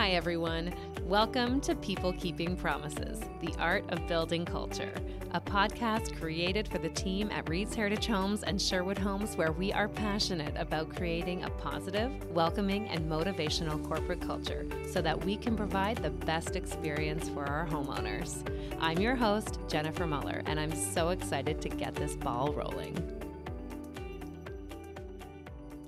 Hi, everyone. Welcome to People Keeping Promises, the art of building culture, a podcast created for the team at Reed's Heritage Homes and Sherwood Homes, where we are passionate about creating a positive, welcoming, and motivational corporate culture so that we can provide the best experience for our homeowners. I'm your host, Jennifer Muller, and I'm so excited to get this ball rolling.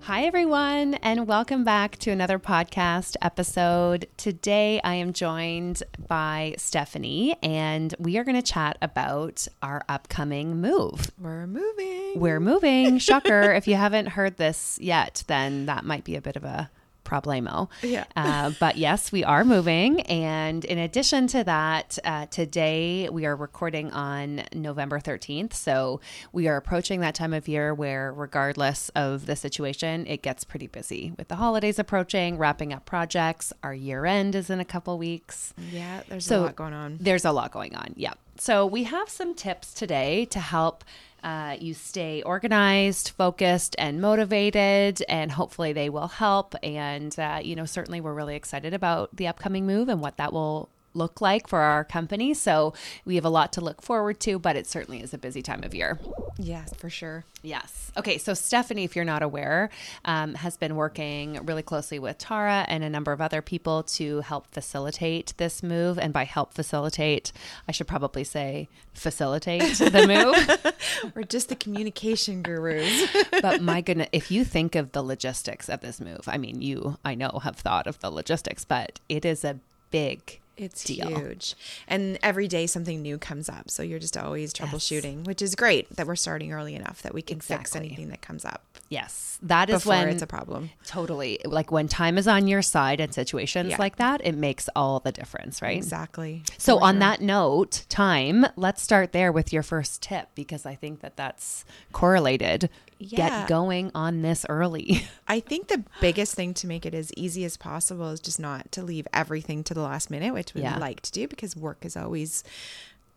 Hi, everyone, and welcome back to another podcast episode. Today, I am joined by Stephanie, and we are going to chat about our upcoming move. We're moving. We're moving. Shocker. if you haven't heard this yet, then that might be a bit of a problemo. Yeah. Uh, but yes, we are moving. And in addition to that, uh, today we are recording on November 13th. So we are approaching that time of year where, regardless of the situation, it gets pretty busy with the holidays approaching, wrapping up projects. Our year end is in a couple weeks. Yeah, there's So a lot going on. There's a lot going on. Yep. So we have some tips today to help uh, you stay organized, focused, and motivated, and hopefully they will help. And uh, you know, certainly we're really excited about the upcoming move and what that will look like for our company. So we have a lot to look forward to, but it certainly is a busy time of year. Yes, for sure. Yes. Okay. So Stephanie, if you're not aware, um, has been working really closely with Tara and a number of other people to help facilitate this move. And by help facilitate, I should probably say facilitate the move. We're just the communication gurus. but my goodness, if you think of the logistics of this move, I mean, you, I know, have thought of the logistics, but it is a big It's deal. huge. And every day something new comes up. So you're just always troubleshooting, which is great that we're starting early enough that we can fix anything that comes up Yes, that is when it's a problem. totally like when time is on your side in situations Yeah. like that, it makes all the difference, right? Exactly. So, For on sure. that note, time, let's start there with your first tip because I think that that's correlated. Yeah. Get going on this early. I think the biggest thing to make it as easy as possible is just not to leave everything to the last minute, which we Yeah. like to do because work is always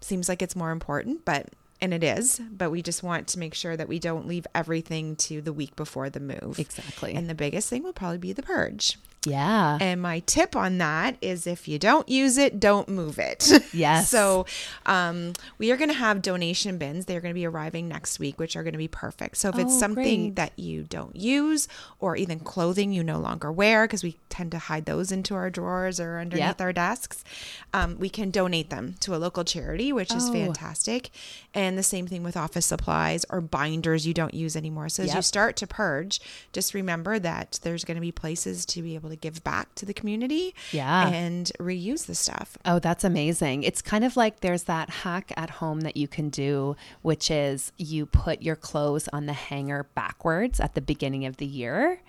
seems like it's more important, but and it is, but we just want to make sure that we don't leave everything to the week before the move. Exactly. And the biggest thing will probably be the purge. Yeah. And my tip on that is if you don't use it, don't move it. Yes. so um, we are going to have donation bins. They're going to be arriving next week, which are going to be perfect. So if it's Oh, something great. that you don't use or even clothing you no longer wear, because we tend to hide those into our drawers or underneath Yep. our desks, um, we can donate them to a local charity, which is Oh. fantastic. And the same thing with office supplies or binders you don't use anymore. So as you start to purge, just remember that there's going to be places to be able to give back to the community Yeah. and reuse the stuff. Oh, that's amazing. It's kind of like there's that hack at home that you can do, which is you put your clothes on the hanger backwards at the beginning of the year.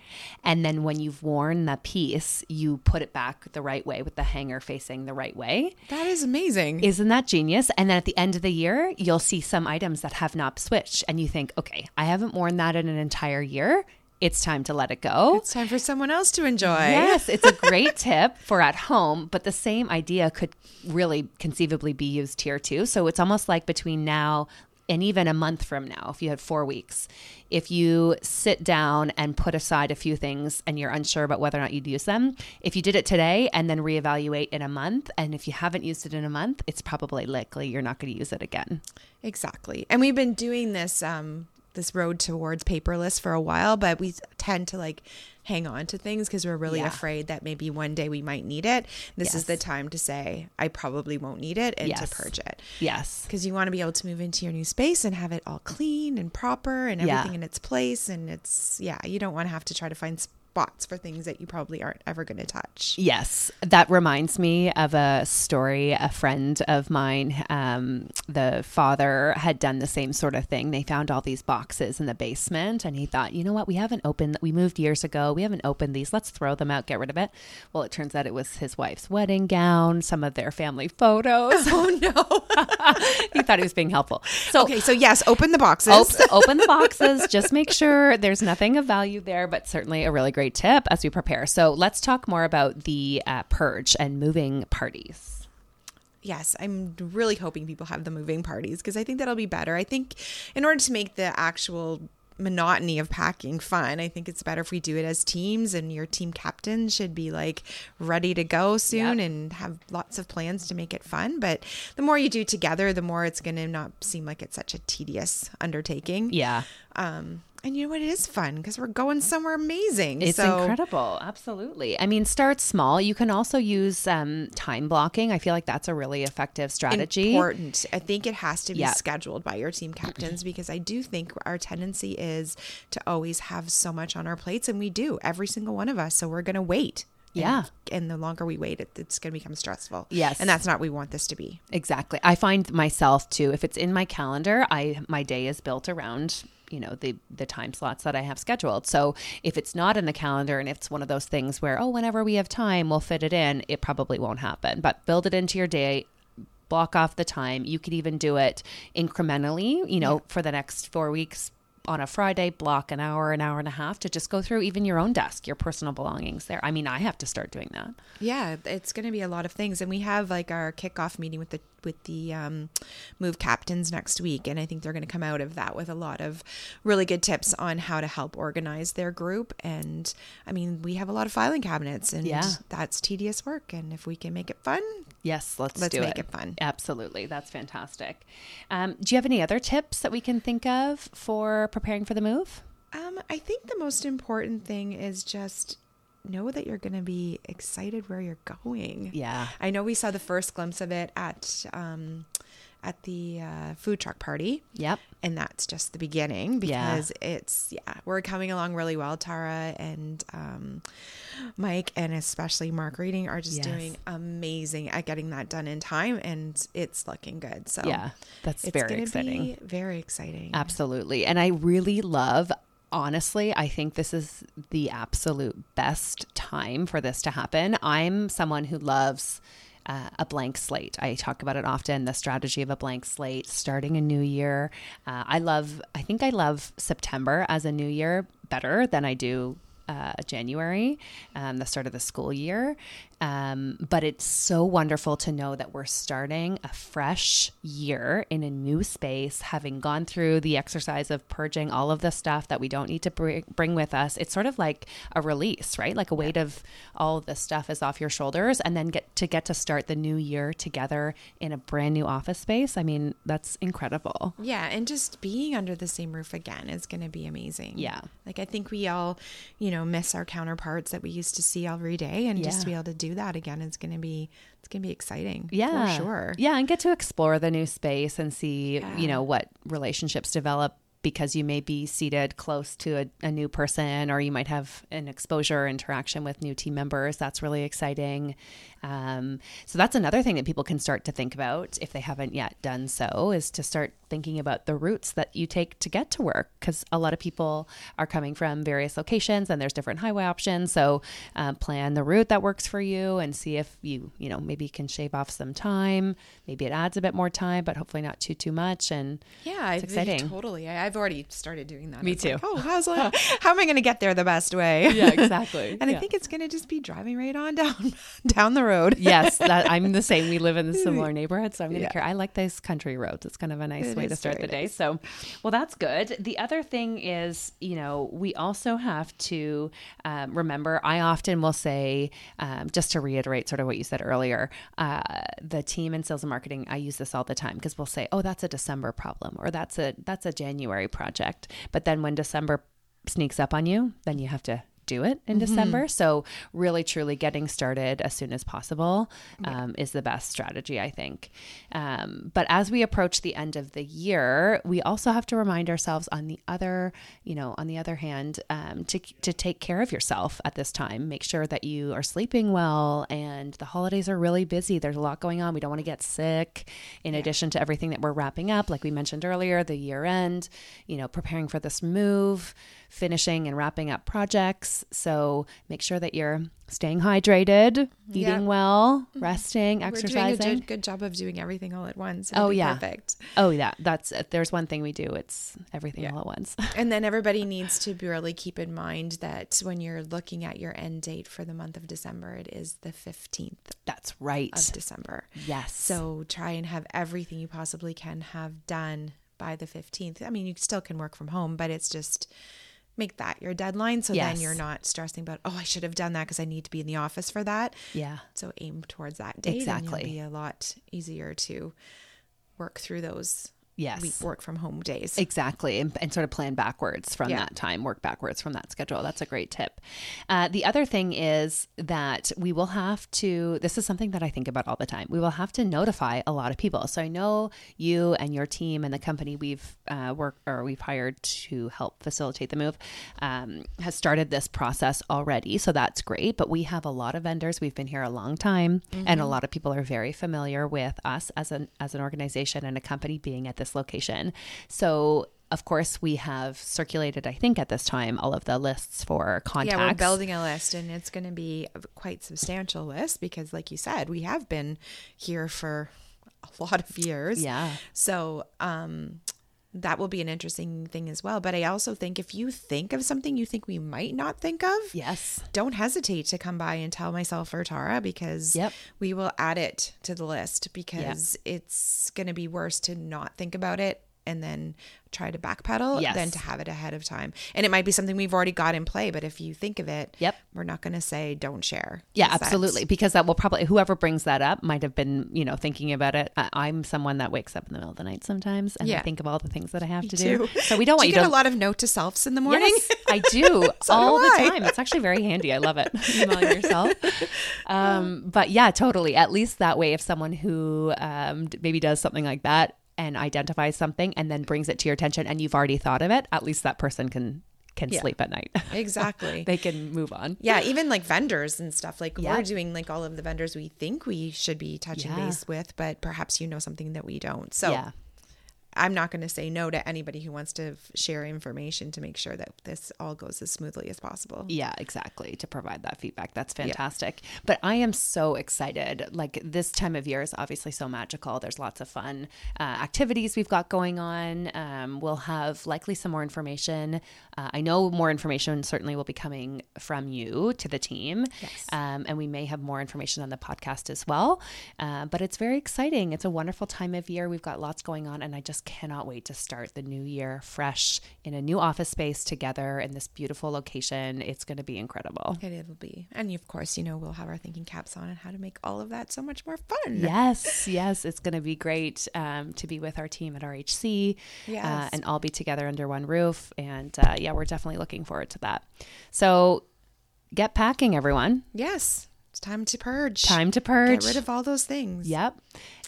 And then when you've worn the piece, you put it back the right way with the hanger facing the right way. That is amazing. Isn't that genius? And then at the end of the year, you'll see some items that have not switched, and you think, okay, I haven't worn that in an entire year. It's time to let it go. it's time for someone else to enjoy. Yes, it's a great tip for at home, but the same idea could really conceivably be used here too. So it's almost like between now and even a month from now, if you had four weeks, if you sit down and put aside a few things and you're unsure about whether or not you'd use them, if you did it today and then reevaluate in a month, and if you haven't used it in a month, it's probably likely you're not going to use it again. Exactly. And we've been doing this um this road towards paperless for a while, but we tend to like hang on to things because we're really Yeah. afraid that maybe one day we might need it. This is the time to say I probably won't need it and Yes. to purge it. Yes. Because you want to be able to move into your new space and have it all clean and proper and Yeah. everything in its place. And it's, yeah, you don't want to have to try to find spots for things that you probably aren't ever going to touch. Yes, that reminds me of a story. A friend of mine, um, the father had done the same sort of thing. They found all these boxes in the basement, and he thought, you know what, we haven't opened. We moved years ago. We haven't opened these. Let's throw them out. Get rid of it. Well, it turns out it was his wife's wedding gown, some of their family photos. Oh, no. he thought he was being helpful. So okay. So, yes, open the boxes. Open, open the boxes. Just make sure there's nothing of value there, but certainly a really great tip as we prepare. So let's talk more about the uh, purge and moving parties. Yes, I'm really hoping people have the moving parties because I think that'll be better. I think in order to make the actual monotony of packing fun. I think it's better if we do it as teams and your team captain should be like ready to go soon Yep. and have lots of plans to make it fun. But the more you do together, the more it's going to not seem like it's such a tedious undertaking. Yeah. Um, and you know what? It is fun because we're going somewhere amazing. It's so, incredible. Absolutely. I mean, start small. You can also use um, time blocking. I feel like that's a really effective strategy. important. I think it has to be Yeah. scheduled by your team captains because I do think our tendency is to always have so much on our plates, and we do every single one of us. So we're going to wait. Yeah. And, the longer we wait, it, it's going to become stressful. Yes. And that's not what we want this to be. Exactly. I find myself too, if it's in my calendar, I my day is built around you know the the time slots that I have scheduled. So if it's not in the calendar and it's one of those things where oh whenever we have time we'll fit it in, it probably won't happen. But build it into your day. Block off the time. You could even do it incrementally, you know, for the next 4 weeks on a Friday, block an hour, an hour and a half to just go through even your own desk, your personal belongings there. I mean, I have to start doing that. Yeah, it's going to be a lot of things, and we have like our kickoff meeting with the with the um, move captains next week, and I think they're going to come out of that with a lot of really good tips on how to help organize their group. And I mean, we have a lot of filing cabinets, and Yeah. that's tedious work. And if we can make it fun, Yes, let's, Let's do make it fun. Absolutely. That's fantastic. Um, do you have any other tips that we can think of for preparing for the move? um, I think the most important thing is just know that you're going to be excited where you're going. Yeah. I know we saw the first glimpse of it at um, at the uh, food truck party. Yep. and that's just the beginning Yeah. because it's yeah we're coming along really well tara and um, mike and especially mark reading are just Yes. doing amazing at getting that done in time and it's looking good so Yeah. That's it's very exciting. very exciting Absolutely. And I really love, honestly, I think this is the absolute best time for this to happen. I'm someone who loves. Uh, a blank slate. I talk about it often the strategy of a blank slate, starting a new year. Uh, I love, I think I love September as a new year better than I do uh, January, um, the start of the school year. Um, but it's so wonderful to know that we're starting a fresh year in a new space, having gone through the exercise of purging all of the stuff that we don't need to bring, bring with us. It's sort of like a release, right? Like a weight of all of this stuff is off your shoulders, and then get to get to start the new year together in a brand new office space. I mean, that's incredible. yeah and just being under the same roof again is going to be amazing Yeah. like i think we all you know miss our counterparts that we used to see every day and just to be able to do that again going to be it's going to be exciting yeah. for sure. Yeah and get to explore the new space and see Yeah. you know what relationships develop because you may be seated close to a, a new person or you might have an exposure interaction with new team members. That's really exciting um, so that's another thing that people can start to think about if they haven't yet done so is to start thinking about the routes that you take to get to work because a lot of people are coming from various locations and there's different highway options so uh, plan the route that works for you and see if you you know maybe can shave off some time maybe it adds a bit more time but hopefully not too too much and Yeah, It's I- exciting. Totally, I, I've already started doing that. Me It's too. like, oh, how's that? how am I going to get there the best way? Yeah, exactly. and Yeah. I think it's going to just be driving right on down down the road. yes that i'm the same. We live in a similar neighborhood so i'm gonna Yeah. care. I like those country roads. It's kind of a nice It way to start the day. so well that's good. The other thing is you know we also have to um, remember i often will say um, just to reiterate sort of what you said earlier uh, the team in sales and marketing i use this all the time because we'll say oh that's a december problem or that's a that's a january project. But then when december sneaks up on you then you have to do it in December. So, really, truly getting started as soon as possible um, is the best strategy, I think. Um, but as we approach the end of the year, we also have to remind ourselves on the other, you know, on the other hand, um, to, to take care of yourself at this time. Make sure that you are sleeping well and the holidays are really busy. There's a lot going on. We don't want to get sick. In addition to everything that we're wrapping up, like we mentioned earlier, the year end, you know, preparing for this move, finishing and wrapping up projects. So make sure that you're staying hydrated, eating Yeah. well, mm-hmm. resting, We're exercising. doing a good, good job of doing everything all at once. Oh, It'll be yeah. perfect. Oh yeah, that's there's one thing we do. It's everything Yeah. all at once. And then everybody needs to really keep in mind that when you're looking at your end date for the month of December, it is the 15th That's right. of December. yes. So try and have everything you possibly can have done by the 15th. I mean, you still can work from home, but it's just make that your deadline so Yes. then you're not stressing about oh I should have done that because I need to be in the office for that. Yeah. So aim towards that date Exactly. and you'll be a lot easier to work through those Yes. work from home days. Exactly, and, and sort of plan backwards from Yeah. that time, work backwards from that schedule. That's a great tip. Uh, the other thing is that we will have to, this is something that I think about all the time, we will have to notify a lot of people. So I know you and your team and the company we've uh, worked or we've hired to help facilitate the move um, has started this process already. So that's great. But we have a lot of vendors. We've been here a long time, and a lot of people are very familiar with us as an as an organization and a company being at this location. So of course, we have circulated, I think, at this time, all of the lists for contacts. Yeah, we're building a list and it's going to be a quite substantial list because like you said, we have been here for a lot of years. Yeah. So, um that will be an interesting thing as well. But I also think if you think of something you think we might not think of, Yes. don't hesitate to come by and tell myself or Tara because Yep. we will add it to the list because it's going to be worse to not think about it and then try to backpedal Yes. than to have it ahead of time. And it might be something we've already got in play, but if you think of it, Yep. we're not going to say don't share. Yeah, absolutely. Because that will probably whoever brings that up might have been, you know, thinking about it. I, I'm someone that wakes up in the middle of the night sometimes, and I think of all the things that I have to too. do. So we don't Do want you you get to a lot of note to selves in the morning? Yes, I do So all do the I. time. It's actually very handy. I love it. Emailing yourself. Um, but yeah, totally. At least that way, if someone who um, maybe does something like that and identifies something and then brings it to your attention, and you've already thought of it, at least that person can can Yeah. sleep at night. Exactly. they can move on. yeah, even like vendors and stuff. Like Yeah. we're doing like all of the vendors we think we should be touching Yeah. base with, but perhaps you know something that we don't. So Yeah. I'm not going to say no to anybody who wants to f- share information to make sure that this all goes as smoothly as possible. Yeah, exactly. To provide that feedback. That's fantastic. But I am so excited. Like this time of year is obviously so magical. There's lots of fun uh, activities we've got going on. Um, we'll have likely some more information. Uh, I know more information certainly will be coming from you to the team. Yes. Um, and we may have more information on the podcast as well. Uh, but it's very exciting. It's a wonderful time of year. We've got lots going on, and I just cannot wait to start the new year fresh in a new office space together in this beautiful location. It's going to be incredible. It will be. And of course, you know, we'll have our thinking caps on and how to make all of that so much more fun. Yes, yes, it's going to be great um, to be with our team at RHC uh, and all be together under one roof. And uh, yeah, we're definitely looking forward to that. So get packing, everyone. Yes. It's time to purge. Time to purge. Get rid of all those things. Yep.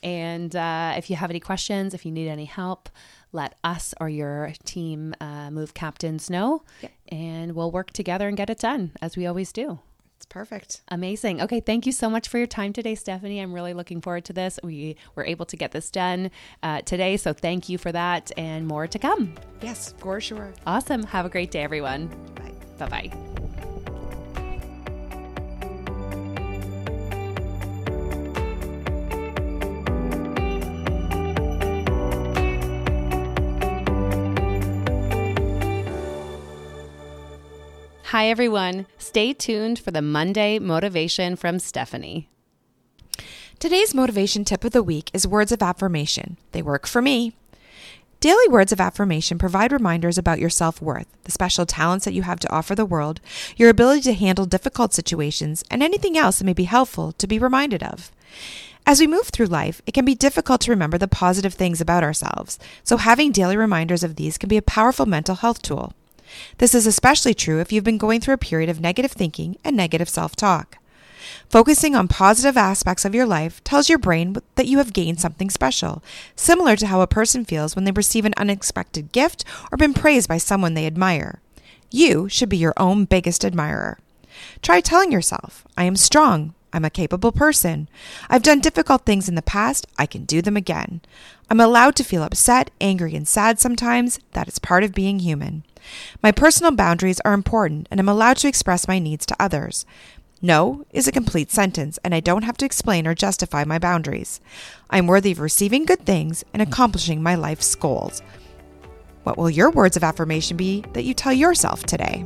And uh, if you have any questions, if you need any help, let us or your team uh, move captains know, Yep. and we'll work together and get it done as we always do. It's perfect. Amazing. Okay, thank you so much for your time today, Stephanie. I'm really looking forward to this. We were able to get this done uh, today, so thank you for that, and more to come. Yes, for sure. Awesome. Have a great day, everyone. Bye. Bye bye. Hi, everyone. Stay tuned for the Monday motivation from Stephanie. Today's motivation tip of the week is words of affirmation. They work for me. Daily words of affirmation provide reminders about your self worth, the special talents that you have to offer the world, your ability to handle difficult situations, and anything else that may be helpful to be reminded of. As we move through life, it can be difficult to remember the positive things about ourselves, so having daily reminders of these can be a powerful mental health tool. This is especially true if you've been going through a period of negative thinking and negative self talk. Focusing on positive aspects of your life tells your brain that you have gained something special, similar to how a person feels when they receive an unexpected gift or been praised by someone they admire. You should be your own biggest admirer. Try telling yourself, I am strong. I'm a capable person. I've done difficult things in the past. I can do them again. I'm allowed to feel upset, angry, and sad sometimes. That is part of being human. My personal boundaries are important, and I'm allowed to express my needs to others. No is a complete sentence, and I don't have to explain or justify my boundaries. I'm worthy of receiving good things and accomplishing my life's goals. What will your words of affirmation be that you tell yourself today?